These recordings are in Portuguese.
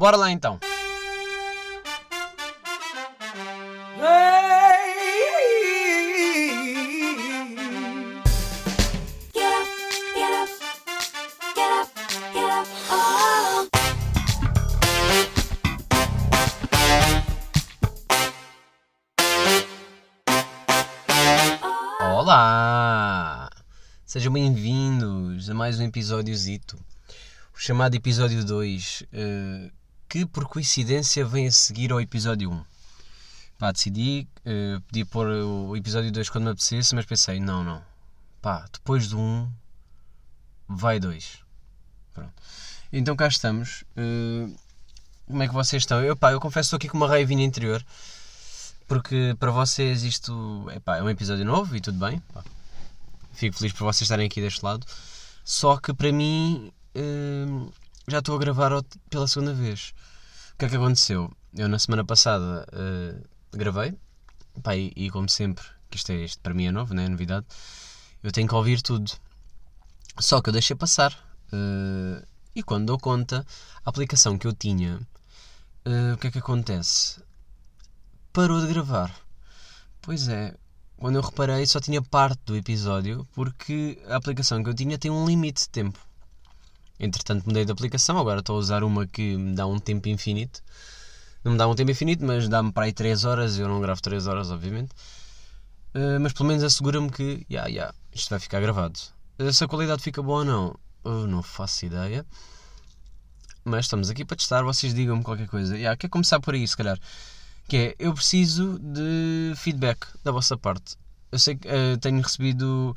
Bora lá então. Olá! Sejam bem-vindos a mais um episódiozito. O chamado episódio 2, eh, que por coincidência vem a seguir ao episódio 1. Pá, decidi, eh, podia pôr o episódio 2 quando me apetecesse, mas pensei, não, não. Pá, depois do 1, vai 2. Pronto. Então cá estamos. Eh, como é que vocês estão? Eu, pá, eu confesso estou aqui com uma raivinha interior. Porque para vocês isto epá, é um episódio novo e tudo bem. pá. Fico feliz por vocês estarem aqui deste lado. Só que para mim hum, já estou a gravar pela segunda vez. O que é que aconteceu? Eu na semana passada eh, gravei. Pá, e, e como sempre, que isto, é, isto para mim é novo, não é novidade. Eu tenho que ouvir tudo. Só que eu deixei passar. eh, e quando dou conta, a aplicação que eu tinha, eh, o que é que acontece? parou de gravar. Pois é, quando eu reparei só tinha parte do episódio porque a aplicação que eu tinha tem um limite de tempo. Entretanto mudei de aplicação, agora estou a usar uma que me dá um tempo infinito. Não me dá um tempo infinito, mas dá-me para aí 3 horas, eu não gravo 3 horas, obviamente. Uh, mas pelo menos assegura-me que, ya, ya, isto vai ficar gravado. Uh, se a qualidade fica boa ou não, eu não faço ideia. Mas estamos aqui para testar, vocês digam-me qualquer coisa. Ya, quer começar por aí, se calhar que é eu preciso de feedback da vossa parte. Eu sei que eh, tenho recebido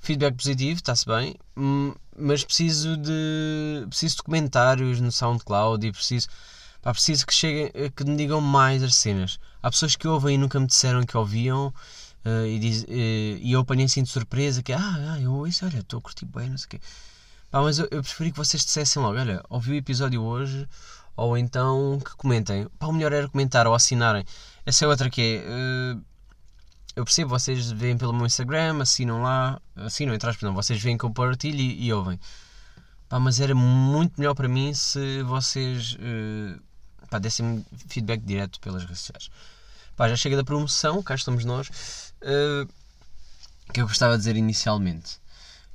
feedback positivo, está-se bem, hum, mas preciso de preciso de comentários no SoundCloud e preciso pá, preciso que cheguem que me digam mais as cenas. Há pessoas que ouvem e nunca me disseram que ouviam eh, e, diz, eh, e eu apanhei assim de surpresa que ah, ah eu ouço, olha, estou a curtir bem, não sei o quê. Pá, mas eu, eu preferi que vocês dissessem logo, olha, ouvi o episódio hoje, ou então que comentem. Pá, o melhor era comentar ou assinarem. Essa é outra que é. eh, eu percebo, vocês veem pelo meu Instagram, assinam lá, assinam, entre aspas, não, vocês veem que eu partilho e, e ouvem. Pá, mas era muito melhor para mim se vocês eh, pá, dessem feedback direto pelas redes sociais. Pá, já chega da promoção, cá estamos nós. eh, que eu gostava de dizer inicialmente.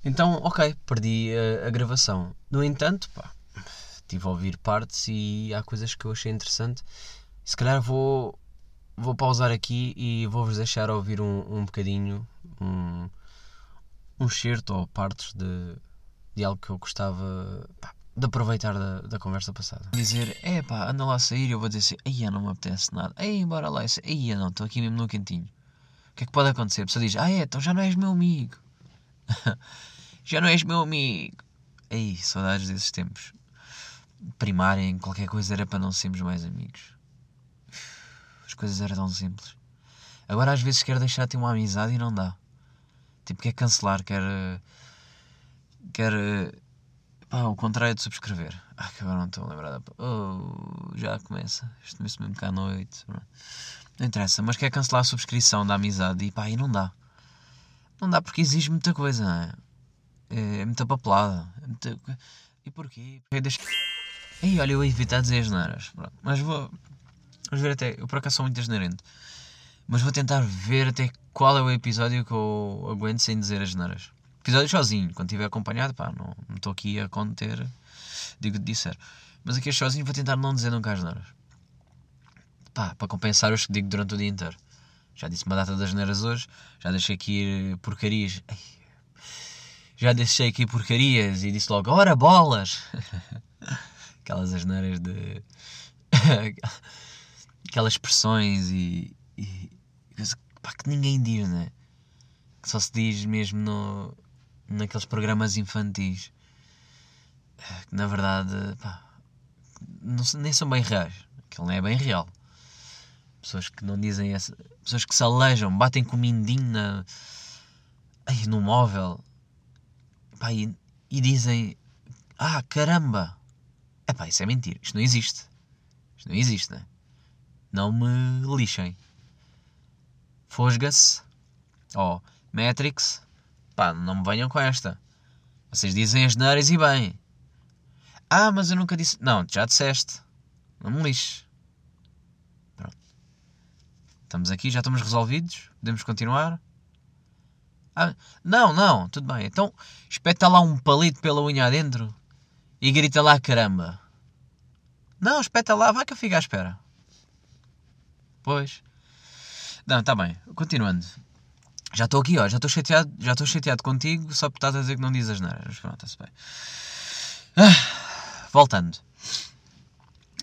Então, ok, perdi a, a gravação. No entanto, pá, a ouvir partes e há coisas que eu achei interessante. Se calhar vou, vou pausar aqui e vou-vos deixar ouvir um, um bocadinho, um, um certo ou partes de, de algo que eu gostava pá, de aproveitar da, da conversa passada. Dizer, é pá, anda lá a sair, eu vou dizer assim, ai, não me apetece nada, ei, bora lá, ai, não, estou aqui mesmo no cantinho. O que é que pode acontecer? A pessoa diz, ah, é, então já não és meu amigo. já não és meu amigo. Ei, saudades desses tempos primarem qualquer coisa era para não sermos mais amigos. As coisas eram tão simples. Agora às vezes quero deixar de ter uma amizade e não dá. Tipo, quer cancelar, quer. Quer. Pá, o contrário de subscrever. Ah, que agora não estou a. Oh, já começa. Isto mesmo mesmo cá à noite. Não interessa, mas quer cancelar a subscrição da amizade e pá, e não dá. Não dá porque exige muita coisa, não é? É, é muita papelada. É muita... E porquê? Porque deixa... Ei, olha, eu ia evitar dizer as neiras. Mas vou. Vamos ver até. Eu por acaso sou muito asneirento. Mas vou tentar ver até qual é o episódio que eu aguento sem dizer as neiras. Episódio sozinho. Quando estiver acompanhado, pá, não estou aqui a conter. Digo de disser. Mas aqui sozinho vou tentar não dizer nunca as neiras. Pá, para compensar os que digo durante o dia inteiro. Já disse uma data das neiras hoje. Já deixei aqui porcarias. Ai, já deixei aqui porcarias e disse logo, ora bolas! Aquelas asneiras de. Aquelas expressões e. e pá, que ninguém diz, né? Que só se diz mesmo no, naqueles programas infantis. Que na verdade, pá, não, nem são bem reais. Aquilo não é bem real. Pessoas que não dizem essa. Pessoas que se alejam, batem com o mindinho na. No móvel. Pá, e, e dizem: Ah, caramba! Epá, isso é mentira. Isto não existe. Isto não existe, né? Não me lixem. Fosga-se. Ó, Matrix. Pá, não me venham com esta. Vocês dizem as neiras e bem. Ah, mas eu nunca disse. Não, já disseste. Não me lixe. Pronto. Estamos aqui, já estamos resolvidos. Podemos continuar. Ah, não, não, tudo bem. Então espeta lá um palito pela unha adentro e grita lá caramba. Não, espeta lá, vai que eu fico à espera. Pois. Não, está bem. Continuando. Já estou aqui, ó, já estou chateado, já estou chateado contigo só por estás a dizer que não dizes as neiras. Pronto, está-se bem. Ah, voltando.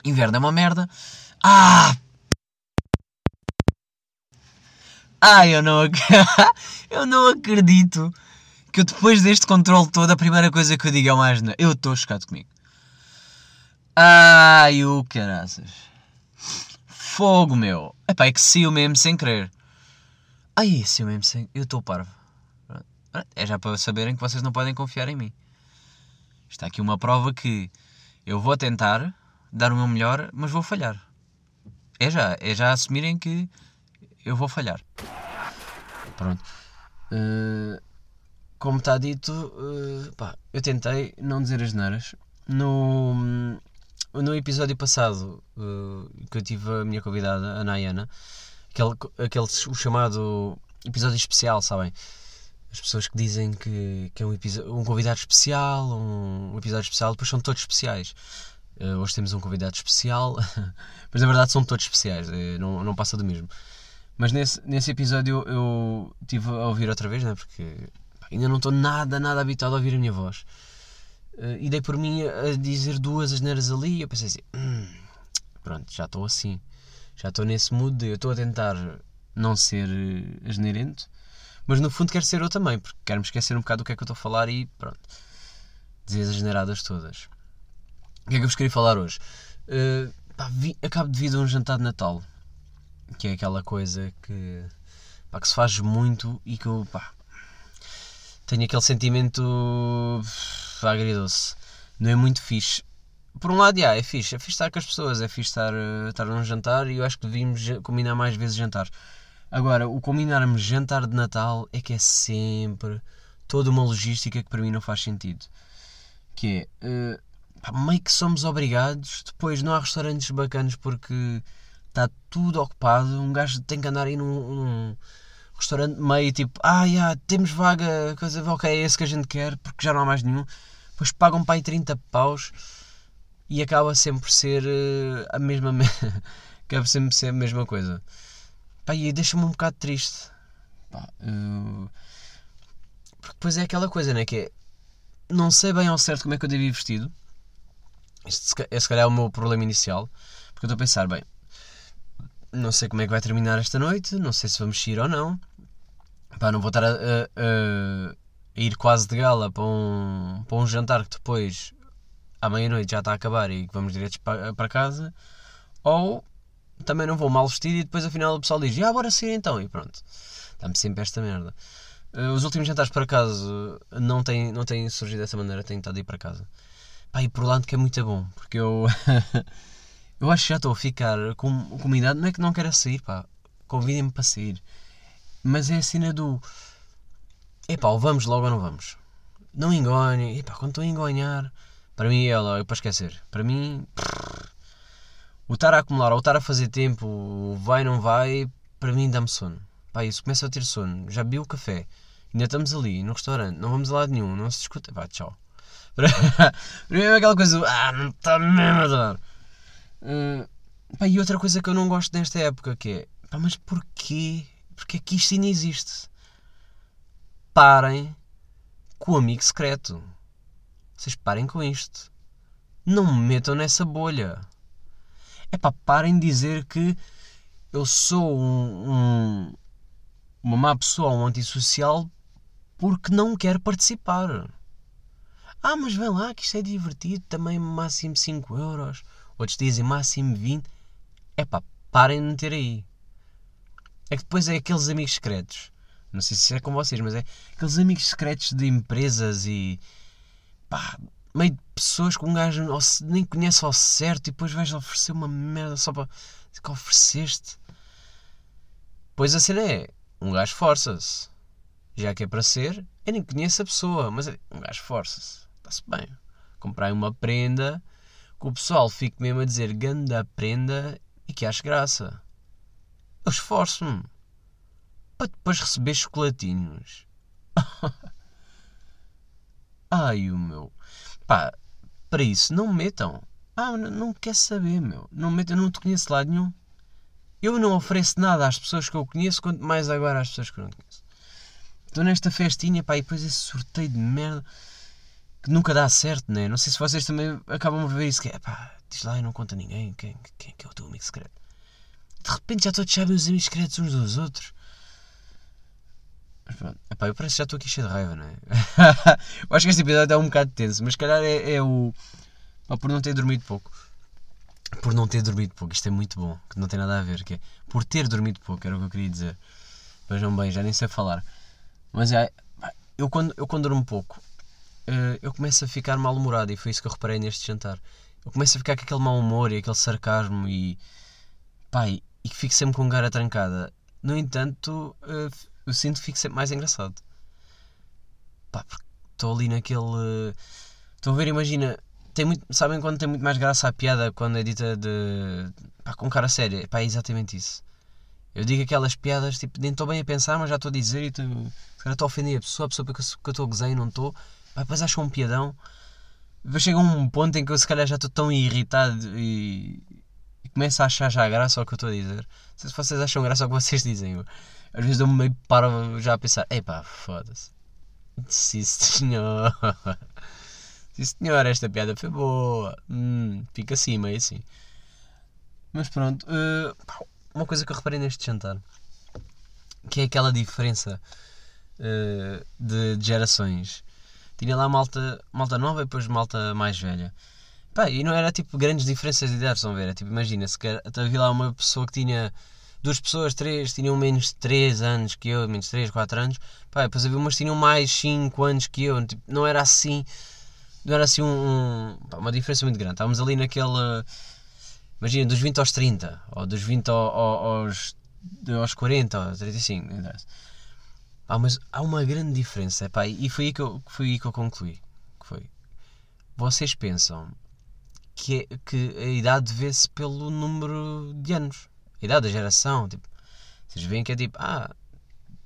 Inverno é uma merda. Ah! Ah, eu não, eu não acredito que eu depois deste controle todo a primeira coisa que eu digo é mais não. Eu estou chocado comigo. Ai, o caraças. Fogo, meu. Epá, é que saiu mesmo sem querer. Ai, saiu mesmo sem... Eu estou parvo. É já para saberem que vocês não podem confiar em mim. Está aqui uma prova que eu vou tentar dar o meu melhor, mas vou falhar. É já, é já assumirem que eu vou falhar. Pronto. Eh, como está dito, eh, pá, eu tentei não dizer as neiras. No, no episódio passado eh, que eu tive a minha convidada, a Nayana, aquele, aquele o chamado episódio especial, sabem? As pessoas que dizem que, que é um, um convidado especial, um, um episódio especial, depois são todos especiais. Eh, hoje temos um convidado especial, mas na verdade são todos especiais, eh, não, não passa do mesmo. Mas nesse, nesse episódio eu estive a ouvir outra vez, né? porque pá, ainda não estou nada, nada habituado a ouvir a minha voz. Eh, e dei por mim a dizer duas asneiras ali e eu pensei assim: "Hum, pronto, já estou assim. Já estou nesse mood, de eu estou a tentar não ser eh, asneirento, mas no fundo quero ser eu também, porque quero me esquecer um bocado do que é que eu estou a falar e pronto, dizer as asneiradas todas. O que é que eu vos queria falar hoje? Eh, pá, vi- acabo de vir de um jantar de Natal que é aquela coisa que, pá, que se faz muito e que eu pá, tenho aquele sentimento agridoce. Não é muito fixe. Por um lado, já, é fixe. É fixe estar com as pessoas, é fixe estar, eh, estar num jantar e eu acho que devíamos combinar mais vezes jantar. Agora, o combinarmos jantar de Natal é que é sempre toda uma logística que para mim não faz sentido. Que é, eh, pá, meio que somos obrigados, depois não há restaurantes bacanas porque está tudo ocupado, um gajo tem que andar aí num, num restaurante meio tipo, ah, já, temos vaga, coisa, ok, é esse que a gente quer, porque já não há mais nenhum. Depois pagam para aí 30 paus e acaba sempre por ser eh, a mesma me- acaba sempre ser a mesma coisa. Pá, e deixa-me um bocado triste. Pá, eh, porque depois é aquela coisa, né, que é, não sei bem ao certo como é que eu devo ir vestido. Este é se calhar o meu problema inicial, porque eu estou a pensar, bem, não sei como é que vai terminar esta noite, não sei se vamos sair ou não. Pá, não vou estar a, a- a- ir quase de gala para um, para um jantar que depois, à meia-noite, já está a acabar e vamos diretos para, para casa. Ou também não vou mal vestido e depois afinal o pessoal diz, ah, bora sair então, e pronto. Dá-me sempre esta merda. Eh, Os últimos jantares, por acaso, não têm, não têm surgido dessa maneira, tenho estado a ir para casa. Pá, e por lado que é muito bom, porque eu... Eu acho que já estou a ficar com comunidade. Não é que não quero sair, pá. Convidem-me para sair. Mas é a cena do. Epá, ou vamos logo ou não vamos. Não engonhem. Epá, quando estou a engonhar. Para mim é logo, para esquecer. Para mim. O estar a acumular ou estar a fazer tempo, o vai não vai, para mim dá-me sono. Pá, isso começa a ter sono. Já bebi o café. Ainda estamos ali, no restaurante. Não vamos a lado nenhum. Não se discute. Pá, tchau. Mim é aquela coisa. Ah, não está mesmo a dar. Uh, pá, e outra coisa que eu não gosto nesta época que é pá, mas porquê? Porque é que isto ainda existe? Parem com o amigo secreto. Vocês parem com isto. Não me metam nessa bolha. É pá, parem de dizer que eu sou um, um- uma má pessoa, um antissocial porque não quero participar. Ah, mas vem lá que isto é divertido, também máximo 5 euros. Outros dizem máximo 20. É pá, parem de meter aí. É que depois é aqueles amigos secretos. Não sei se é com vocês, mas é aqueles amigos secretos de empresas e pá, meio de pessoas que um gajo nem conhece ao certo e depois vais oferecer uma merda só para que ofereceste. Pois a cena é, um gajo força-se. Já que é para ser, eu nem conheço a pessoa, mas é- um gajo força-se. Está-se bem. Comprar uma prenda que o pessoal fique mesmo a dizer ganda prenda e que ache graça. Eu esforço-me para depois receber chocolatinhos. Ai, o meu. Pá, para isso, não me metam. Ah, não, não quer saber, meu. Não me metam, eu não te conheço de lado nenhum. Eu não ofereço nada às pessoas que eu conheço, quanto mais agora às pessoas que eu não conheço. Estou nesta festinha, pá, e depois esse sorteio de merda que nunca dá certo, né? Não sei se vocês também acabam por ver isso, que é, pá, diz lá e não conta ninguém, quem, quem, quem é o teu amigo secreto? De repente já todos sabem os amigos secretos uns dos outros. Mas pronto, epá, eu parece que já estou aqui cheio de raiva, não é? eu acho que este episódio é um bocado tenso, mas se calhar é, é o. Pá, por não ter dormido pouco. Por não ter dormido pouco, isto é muito bom, que não tem nada a ver, que é por ter dormido pouco, era o que eu queria dizer. Vejam bem, já nem sei falar. Mas é, eu quando, eu quando durmo pouco, eh, eu começo a ficar mal-humorado e foi isso que eu reparei neste jantar. Eu começo a ficar com aquele mau humor e aquele sarcasmo e. pá, e que fico sempre com cara trancada. No entanto, eh, eu sinto que fico sempre mais engraçado. Pá, porque estou ali naquele. Estou a ver, imagina. Tem muito, sabem quando tem muito mais graça a piada quando é dita de. pá, com cara séria? Pá, é exatamente isso. Eu digo aquelas piadas, tipo, nem estou bem a pensar, mas já estou a dizer e estou. Se calhar estou a ofender a pessoa, a pessoa que eu estou a gozar e não estou. Pá, depois acham um piadão. Depois chega um ponto em que eu se calhar já estou tão irritado e começo a achar já graça ao que eu estou a dizer. Não sei se vocês acham graça ao que vocês dizem. Eu, às vezes eu meio paro já a pensar, epá, foda-se. Sim senhor. Sim senhor, esta piada foi boa. Hum, fica assim, meio assim. Mas pronto, eh, uma coisa que eu reparei neste jantar, que é aquela diferença eh, de, de gerações. Tinha lá malta, malta nova e depois malta mais velha. Pá, e não era tipo grandes diferenças de idade, estão a ver? Era, tipo, imagina, se quer, havia lá uma pessoa que tinha duas pessoas, três, tinham menos de 3 anos que eu, menos de 3, 4 anos. Pá, depois havia umas que tinham mais 5 anos que eu. Tipo, não era assim, não era assim um, um- pá, uma diferença muito grande. Estávamos ali naquela, imagina, dos 20 aos 30, ou dos 20 ao- ao- aos, aos 40, ou 35, não interessa. Pá, mas há uma grande diferença, pá, e foi aí que eu, foi aí que eu concluí. Que foi, vocês pensam que, é- que a idade vê-se pelo número de anos, a idade da geração, tipo, vocês veem que é tipo, ah,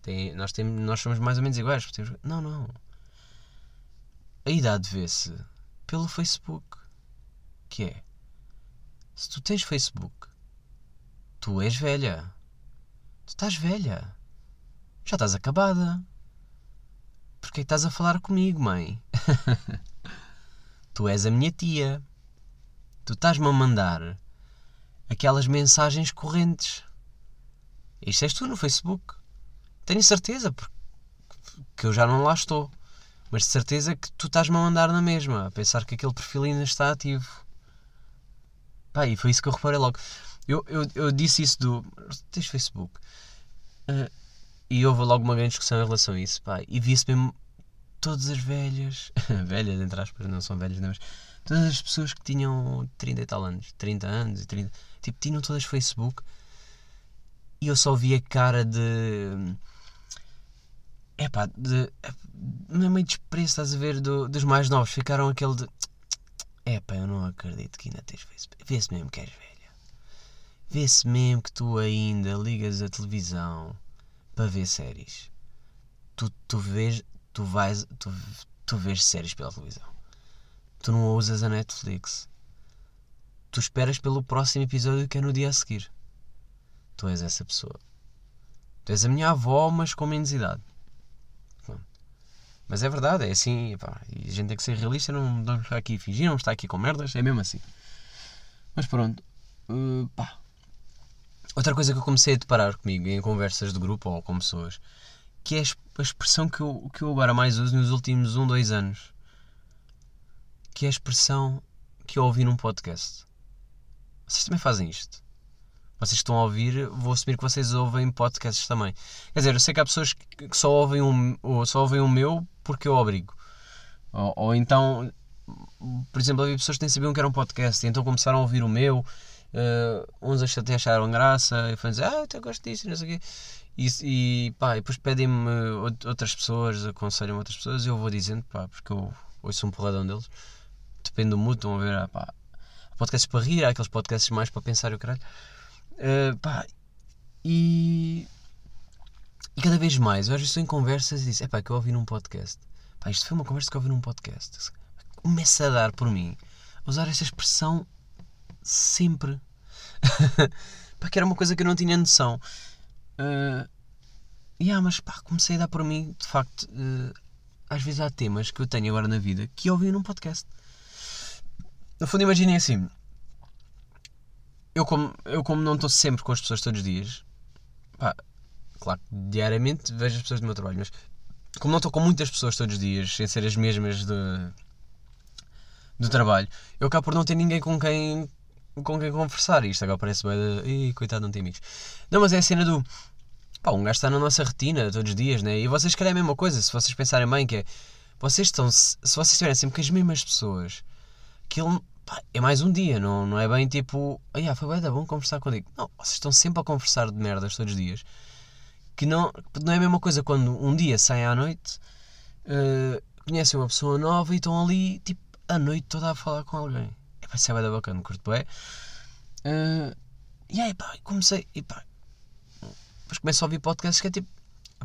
tem- nós, temos, nós somos mais ou menos iguais. temos- Não, não. A idade vê-se pelo Facebook. Que é, se tu tens Facebook, tu és velha. Tu estás velha. Já estás acabada. Porquê estás a falar comigo, mãe? tu és a minha tia. Tu estás-me a mandar aquelas mensagens correntes. Isto és tu no Facebook. Tenho certeza, porque eu já não lá estou. Mas de certeza que tu estás-me a mandar na mesma, a pensar que aquele perfil ainda está ativo. Pá, e foi isso que eu reparei logo. Eu, eu, eu disse isso do. Tens Facebook? Ah, e houve logo uma grande discussão em relação a isso, pá. E vi-se mesmo todas as velhas. velhas, entre aspas, não são velhas, não, mas. Todas as pessoas que tinham 30 e tal anos, 30 anos e 30. Tipo, tinham todas Facebook. E eu só vi a cara de. É pá, de. Não é meio desprezo, estás a ver? Do, dos mais novos. Ficaram aquele de. É pá, eu não acredito que ainda tens Facebook. Vê-se mesmo que és velha. Vê-se mesmo que tu ainda ligas a televisão para ver séries. Tu, tu vês. Tu vais. Tu, tu vês séries pela televisão. Tu não usas a Netflix. Tu esperas pelo próximo episódio que é no dia a seguir. Tu és essa pessoa. Tu és a minha avó, mas com menos idade. Mas é verdade, é assim. E a gente tem que ser realista, não vamos estar aqui fingir, não está aqui com merdas, é mesmo assim. Mas pronto. uh. Outra coisa que eu comecei a deparar comigo em conversas de grupo ou com pessoas, que é a expressão que eu, que eu agora mais uso nos últimos um, dois anos. Que é a expressão que eu ouvi num podcast. Vocês também fazem isto? Vocês estão a ouvir, vou assumir que vocês ouvem podcasts também. Quer dizer, eu sei que há pessoas que só ouvem um, ou só ouvem o meu porque eu obrigo. Ou, ou então, por exemplo, havia pessoas que nem sabiam que era um podcast e então começaram a ouvir o meu. eh, uns até acharam graça e foram dizer, ah, eu até gosto disso não sei o quê. E, e, pá, e depois pedem-me out- outras pessoas, aconselham outras pessoas e eu vou dizendo, pá, porque eu ouço um porradão deles. Depende do mood, estão a ver, ah, pá. podcasts para rir, há aqueles podcasts mais para pensar e o caralho. Uh, pá, e, e cada vez mais, eu às vezes estou em conversas e disse, é pá, que eu ouvi num podcast. Pá, isto foi uma conversa que eu ouvi num podcast. Começa a dar por mim a usar esta expressão sempre. pá, que era uma coisa que eu não tinha noção. Uh, yeah, mas pá, comecei a dar por mim, de facto, uh, às vezes há temas que eu tenho agora na vida que ouvi num podcast. No fundo, imaginem assim. Eu como, eu como não estou sempre com as pessoas todos os dias, pá, claro, diariamente vejo as pessoas do meu trabalho, mas como não estou com muitas pessoas todos os dias, sem ser as mesmas de, do trabalho, eu acabo por não ter ninguém com quem com quem conversar. Isto agora parece bem de. Ih, coitado, não tem amigos. Não, mas é a cena do. Pá, um gajo está na nossa retina todos os dias, né? E vocês querem a mesma coisa, se vocês pensarem bem, que é. Vocês estão. Se vocês estiverem sempre com as mesmas pessoas, aquilo. Pá, é mais um dia, não, não é bem tipo. Ah, foi bem, dá bom conversar contigo. Não, vocês estão sempre a conversar de merdas todos os dias. Que não, não é a mesma coisa quando um dia saem à noite, uh, conhecem uma pessoa nova e estão ali, tipo, a noite toda a falar com alguém. É pá, isso é bem bacana, curto bem. Uh, e aí, pá, comecei. E pá, depois começo a ouvir podcasts que é tipo.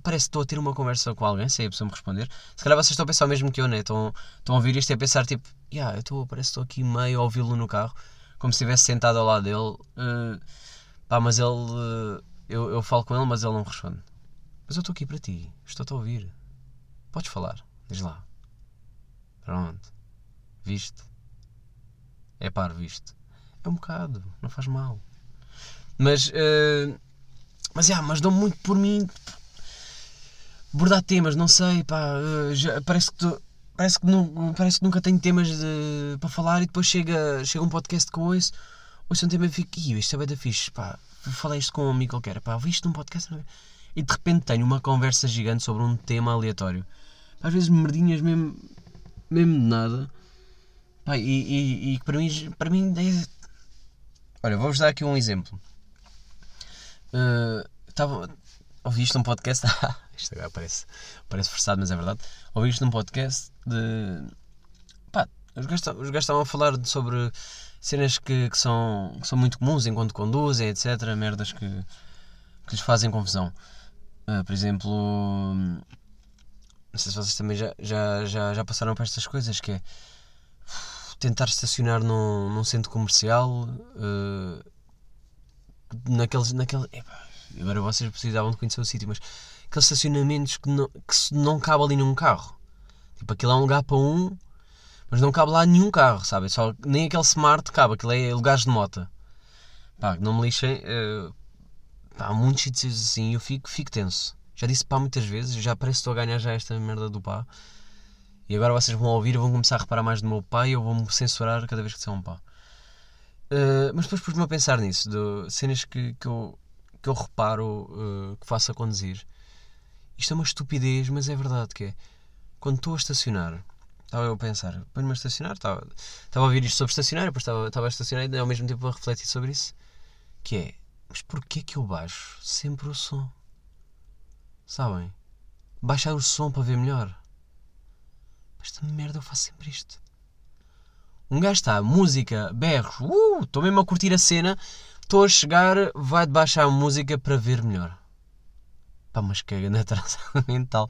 Parece que estou a ter uma conversa com alguém, sem a pessoa me responder. Se calhar vocês estão a pensar o mesmo que eu, né? Estão, estão a ouvir isto e a pensar tipo, yeah, eu estou, parece que estou aqui meio a ouvi-lo no carro, como se estivesse sentado ao lado dele. Uh, pá, mas ele. Uh, eu, eu falo com ele, mas ele não responde. Mas eu estou aqui para ti, estou-te a ouvir. Podes falar, diz lá. Pronto. Viste? É par, viste? É um bocado, não faz mal. Mas. Uh, mas, yeah, mas dou muito por mim. Bordar temas, não sei, pá. Já, parece que tu, Parece que, não, parece que nunca tenho temas de, para falar e depois chega, chega um podcast que ouço, ouço um tema e fico, Ih, isto é bem da fixe, pá, falei isto com um amigo qualquer, pá, ouvi isto num podcast e de repente tenho uma conversa gigante sobre um tema aleatório. Às vezes merdinhas mesmo, mesmo de nada. Pá, e, e, e para mim, para mim é... Olha, vou-vos dar aqui um exemplo. Uh, ouvi isto num podcast. isto agora parece, parece forçado, mas é verdade. Ouvi isto num podcast de. Pá, os gajos, os gajos estavam a falar de, sobre cenas que, que, são, que são muito comuns enquanto conduzem, etc. Merdas que, que lhes fazem confusão. Uh, por exemplo, não sei se vocês também já, já, já, já passaram por estas coisas, que é tentar estacionar num, num centro comercial uh, naqueles, naquele, epá, agora vocês precisavam de conhecer o sítio, mas aqueles estacionamentos que não, que não cabe ali nenhum carro. Tipo, aquilo é um lugar para um, mas não cabe lá nenhum carro, sabe? Só, nem aquele smart cabe, aquilo é lugares de moto. Pá, não me lixem. Uh, pá, há muitos sítios assim eu fico, fico tenso. Já disse pá muitas vezes, já parece que estou a ganhar já esta merda do pá. E agora vocês vão ouvir e vão começar a reparar mais no meu pai eu vou-me censurar cada vez que disser um pá. Uh, mas depois pus-me a pensar nisso, de cenas que, que, eu, que eu reparo uh, que faço a conduzir. Isto é uma estupidez, mas é verdade que é. Quando estou a estacionar, estava eu a pensar, ponho-me a estacionar, estava, estava a ouvir isto sobre estacionar, depois estava, estava a estacionar e ao mesmo tempo a refletir sobre isso. Que é, mas porquê que eu baixo sempre o som? Sabem? Baixar o som para ver melhor. Esta merda eu faço sempre isto. Um gajo está, música, berros, uh, estou mesmo a curtir a cena, estou a chegar, vai de baixar a música para ver melhor. Pá, mas caga na atração mental.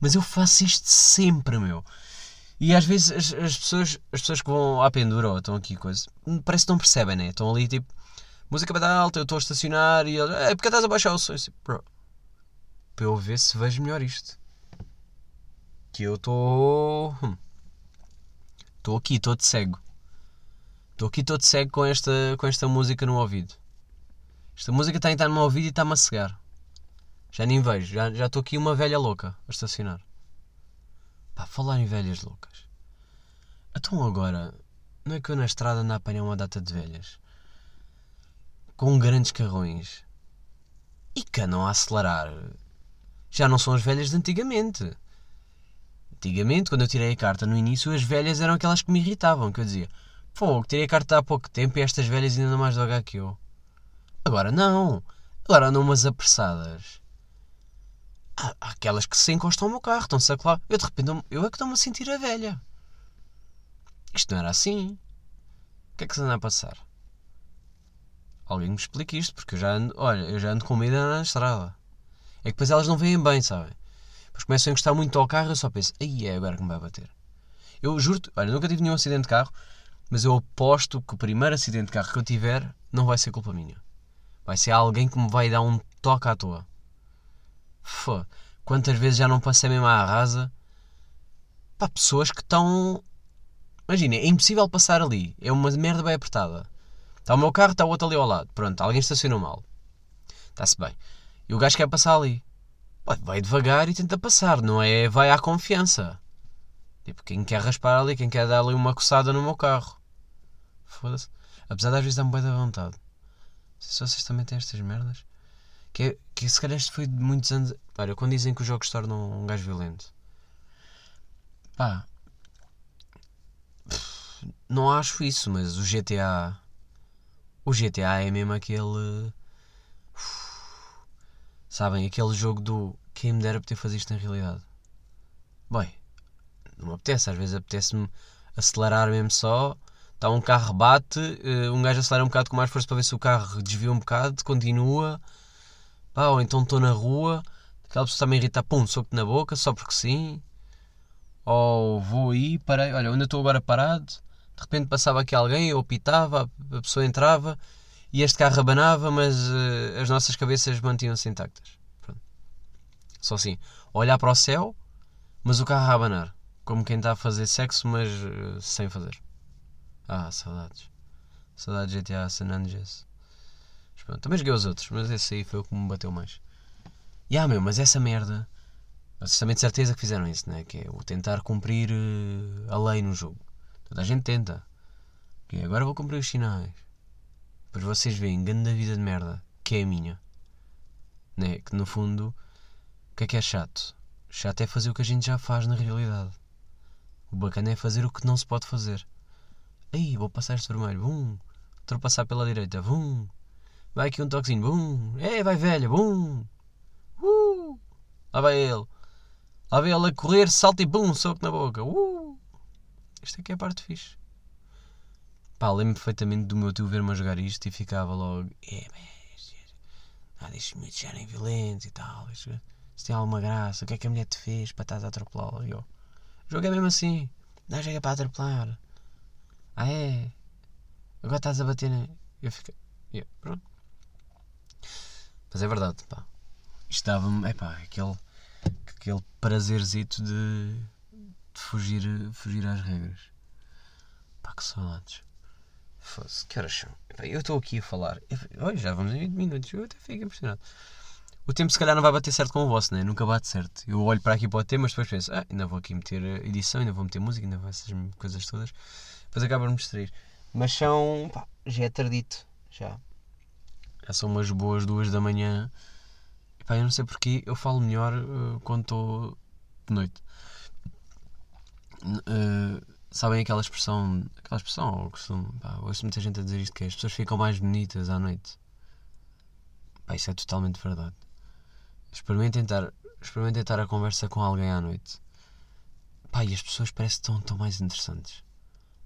Mas eu faço isto sempre, meu. E às vezes as, as, pessoas, as pessoas que vão à pendura ou estão aqui coisa, parece que não percebem, né? Estão ali tipo, música vai dar alta, eu estou a estacionar e eles, é porque estás a baixar o som. Assim, bro, para eu ver se vejo melhor isto. Que eu estou. Hum, Estou aqui todo cego. Estou aqui todo cego com esta, com esta música no ouvido. Esta música está a entrar no meu ouvido e está-me a cegar. Já nem vejo. Já, já estou aqui uma velha louca a estacionar. Pá, falar em velhas loucas. Então agora, não é que eu na estrada ando a apanhar uma data de velhas? Com grandes carrões. E que andam a acelerar. Já não são as velhas de antigamente. Antigamente, quando eu tirei a carta no início, as velhas eram aquelas que me irritavam, que eu dizia, fogo, tirei a carta há pouco tempo e estas velhas ainda andam mais devagar que eu. Agora não. Agora andam umas apressadas. Há, há aquelas que se encostam ao meu carro, estão-se a colar. Eu de repente, eu é que estou-me a sentir a velha. Isto não era assim. O que é que se anda a passar? Alguém me explique isto, porque eu já ando, olha, eu já ando com medo na estrada. É que depois elas não veem bem, sabem? Depois começam a encostar muito ao carro e eu só penso, aí é agora que me vai bater. Eu juro-te, olha, nunca tive nenhum acidente de carro, mas eu aposto que o primeiro acidente de carro que eu tiver não vai ser culpa minha. Vai ser alguém que me vai dar um toque à toa. Fô, quantas vezes já não passei mesmo à rasa? Pá, pessoas que estão. Imagina, é impossível passar ali. É uma merda bem apertada. Está o meu carro, está o outro ali ao lado. Pronto, alguém estacionou mal. Está-se bem. E o gajo quer passar ali. Vai devagar e tenta passar, não é? Vai à confiança. Tipo, quem quer raspar ali, quem quer dar ali uma coçada no meu carro. Foda-se. Apesar de às vezes dar-me bem da vontade. Se vocês também têm estas merdas. Que, que se calhar isto foi de muitos anos. Olha, quando dizem que os jogos tornam um gajo violento. Pá. Não acho isso, mas o GTA. O GTA é mesmo aquele. Sabem, aquele jogo do. Quem me dera poder fazer isto na realidade. Bem, não me apetece. Às vezes apetece-me acelerar mesmo só. Está um carro bate, eh, um gajo acelera um bocado com mais força para ver se o carro desvia um bocado, continua. Pá, ou então estou na rua, aquela pessoa está-me a irritar, pum, soco na boca, só porque sim. Ou vou aí, parei, olha, onde eu estou agora parado, de repente passava aqui alguém, eu apitava, a pessoa entrava e este carro abanava, mas eh, as nossas cabeças mantinham-se intactas. Pronto. Só assim, olhar para o céu, mas o carro a abanar. Como quem está a fazer sexo, mas eh, sem fazer. Ah, saudades. Saudades de GTA San Andreas. Pronto, também joguei os outros, mas esse aí foi o que me bateu mais. E ah, meu, mas essa merda. Vocês também de certeza que fizeram isso, né? Que é o tentar cumprir eh, a lei no jogo. Toda a gente tenta. Que é, agora vou cumprir os sinais. Depois vocês veem, grande vida de merda, que é a minha. Né? Que no fundo, o que é que é chato? Chato é fazer o que a gente já faz na realidade. O bacana é fazer o que não se pode fazer. Aí, vou passar este vermelho, bum. Ultrapassar pela direita, bum. Vai aqui um toquezinho, bum. É, vai velha, bum. Uh. Lá vai ele. Lá vai ele a correr, salta e bum, soco na boca. Uh. Isto aqui é a parte fixe. Pá, lembro perfeitamente do meu tio ver-me a jogar isto e ficava logo. É, mas. Ah, deixa-me deixarem violentos e tal. Deixa, se tem alguma graça, o que é que a mulher te fez para estás a atropelá-la? E eu. É mesmo assim. Não joga para atropelar. Ah, é? Agora estás a bater na. Eu fico. pronto. Mas é verdade, pá. Isto dava-me. É pá, aquele. Aquele prazerzito de. de fugir, fugir às regras. Pá, que saudades. Fosse, que horas são? Eu estou aqui a falar. Olha, já vamos em 20 minutos. Eu até fico impressionado. O tempo se calhar não vai bater certo com o vosso, né? Nunca bate certo. Eu olho para aqui para o tema, mas depois penso, ah, ainda vou aqui meter eh, edição, ainda vou meter música, ainda vou essas coisas todas. Depois acaba por me distrair. Mas são. pá, já é tardito. Já. Já são umas boas duas da manhã. E pá, eu não sei porque eu falo melhor eh, quando estou de noite. Eh, sabem aquela expressão. Aquela expressão, ou costume. Pá, ouço muita gente a dizer isto: que as pessoas ficam mais bonitas à noite. Pá, isso é totalmente verdade. Experimentem estar, experimentem estar a conversa com alguém à noite. Pá, e as pessoas parecem estão, tão mais interessantes.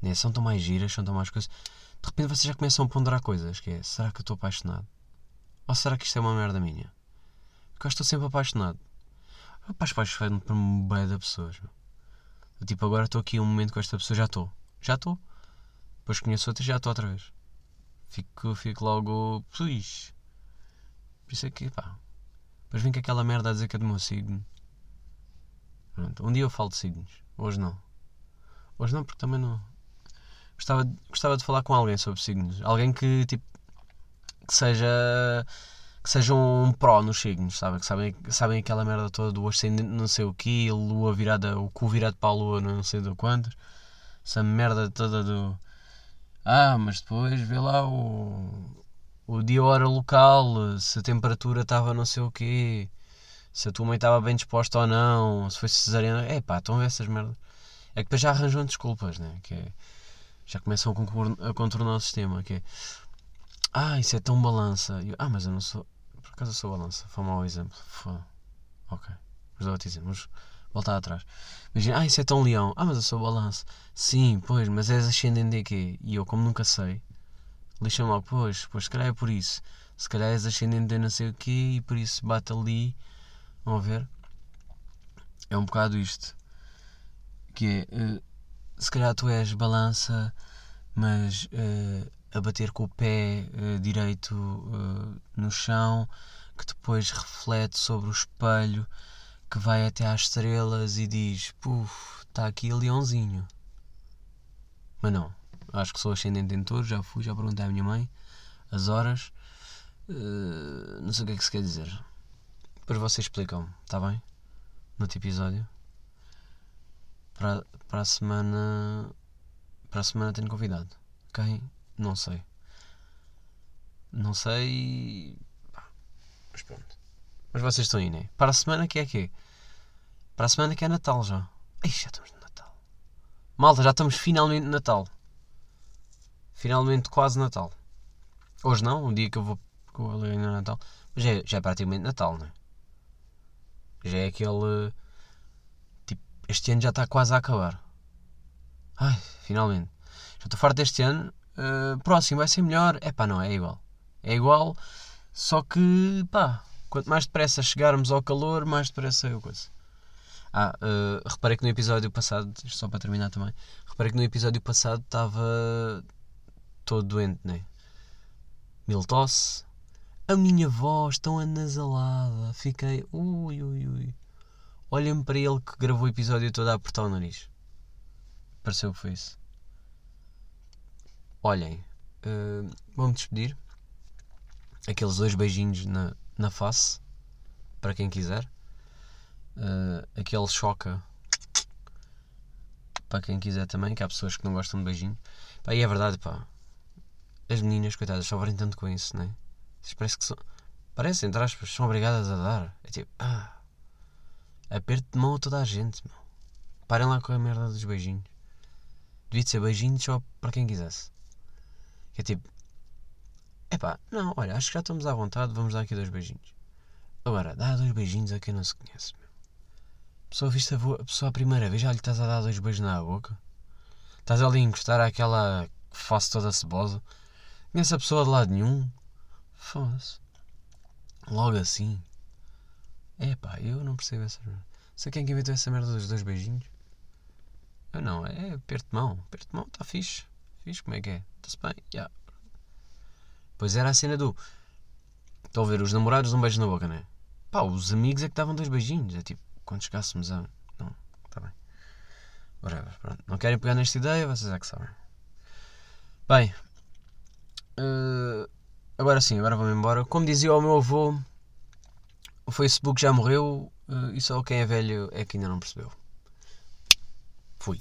Né? São tão mais giras, são tão mais coisas. De repente vocês já começam a ponderar coisas, que é, será que eu estou apaixonado? Ou será que isto é uma merda minha? Porque eu estou sempre apaixonado. Rapaz, apaixonado por um bem de pessoas. meu. Eu, tipo, agora estou aqui um momento com esta pessoa, já estou. Já estou. Depois conheço outra já estou outra vez. Fico, fico logo. Puix. Por isso é que, pá. Depois vem com aquela merda a dizer que é do meu signo. Pronto, um dia eu falo de signos. Hoje não. Hoje não, porque também não. Gostava, gostava de falar com alguém sobre signos. Alguém que, tipo. Que seja. Que seja um pró nos signos, sabe? Que sabem, sabem aquela merda toda do ascendente não sei o quê, lua virada, o cu virado para a lua não sei do quantos. Essa merda toda do. Ah, mas depois vê lá o. O dia hora local, se a temperatura estava não sei o quê, se a tua mãe estava bem disposta ou não, se foi cesariana. É pá, estão essas merdas. É que depois já arranjam desculpas, né? Que é- já começam a, contornar o sistema. Que é, ah, isso é tão balança. Eu, ah, mas eu não sou. Por acaso eu sou balança. Foi mau exemplo. Foi. Ok. Mas dou-te exemplo. Mas voltar atrás. Imagina, ah, isso é tão leão. Ah, mas eu sou balanço. Sim, pois, mas és ascendente de quê? E eu, como nunca sei, lixa-me pois, pois, se calhar é por isso. Se calhar és ascendente de não sei o quê e por isso bate ali. Vão ver? É um bocado isto. Que é, eh, se calhar tu és balança, mas eh, a bater com o pé eh, direito eh, no chão, que depois reflete sobre o espelho, que vai até às estrelas e diz: Puf, está aqui leãozinho. Mas não, acho que sou ascendente em touro, já fui, já perguntei à minha mãe as horas. Não sei o que é que se quer dizer. Depois vocês explicam, está bem? No outro episódio. Para, para a semana. Para a semana tenho convidado. Quem? Não sei. Não sei. Mas pronto. Mas vocês estão aí, né? Para a semana que é quê? Para a semana que é Natal já. Ih, já estamos no Natal. Malta, já estamos finalmente no Natal. Finalmente quase Natal. Hoje não, um dia que eu vou, que eu vou no Natal. Mas é, já é praticamente Natal, não é? Já é aquele. Este ano já está quase a acabar. Ai, finalmente. Já estou farto deste ano. Uh, próximo vai ser melhor. É pá, não, é igual. É igual, só que, pá, quanto mais depressa chegarmos ao calor, mais depressa eu coisa. Ah, uh, reparei que no episódio passado, só para terminar também, reparei que no episódio passado estava todo doente, né? Mil tosse. A minha voz tão anasalada. Fiquei, ui, ui, ui. Olhem para ele que gravou o episódio todo a apertar o nariz. Pareceu que foi isso. Olhem, uh, vou-me despedir. Aqueles dois beijinhos na, na face, para quem quiser. Uh, aquele choca, para quem quiser também, que há pessoas que não gostam de beijinhos. Pá, e é verdade, pá. As meninas, coitadas, sofrem tanto com isso, é? Vocês parece que são. Parece, entre aspas, são obrigadas a dar. É tipo, ah. Aperto de mão a toda a gente, meu. Parem lá com a merda dos beijinhos. Devia de ser beijinhos só para quem quisesse. Que é tipo. Epá, não, olha, acho que já estamos à vontade, vamos dar aqui dois beijinhos. Agora, dá dois beijinhos a quem não se conhece, meu. Pessoa, viste a, vo- a pessoa a primeira vez, já lhe estás a dar dois beijos na boca. Estás ali a encostar àquela face toda cebosa. Conhece a pessoa de lado nenhum. Foda-se. Logo assim. Epá, eu não percebo essa merda. Sei quem é que inventou essa merda dos dois beijinhos. Eu não, é aperto de mão. Aperto de mão, está fixe. Fixe, como é que é? Está-se bem? Yeah. Pois era a cena do. Estão a ver, os namorados dão um beijo na boca, né? Pá, os amigos é que davam dois beijinhos. É tipo, quando chegássemos a. Não, está bem. Whatever, pronto. Não querem pegar nesta ideia, vocês é que sabem. Bem. eh, agora sim, agora vamos embora. Como dizia o meu avô, o Facebook já morreu eh, e só quem é velho é que ainda não percebeu. Fui.